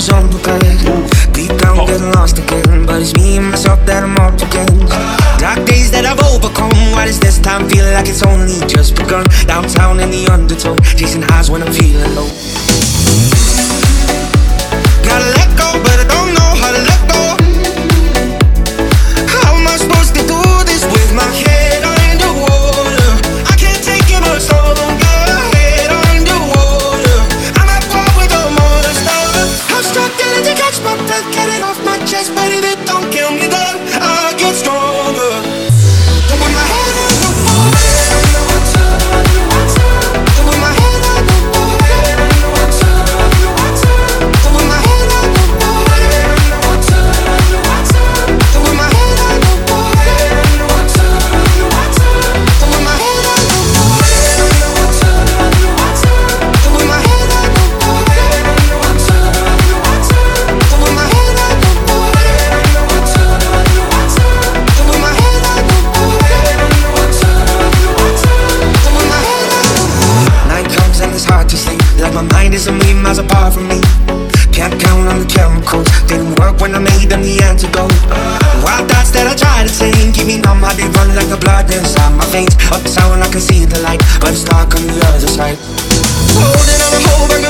was on the good. Deep down, getting lost again. But it's me and myself that I'm up against. Dark days that I've overcome. Why does this time feel like it's only just begun? Downtown in the undertow, chasing highs when I'm feeling low. Gotta let go, My mind is a million miles apart from me. Can't count on the chemicals. Didn't work when I made them the antidote. Wild thoughts that I try to tame. Keep me numb, I be running like the blood inside my veins. Up the sound, I can see the light. But it's dark on the other side. Holding on a hope,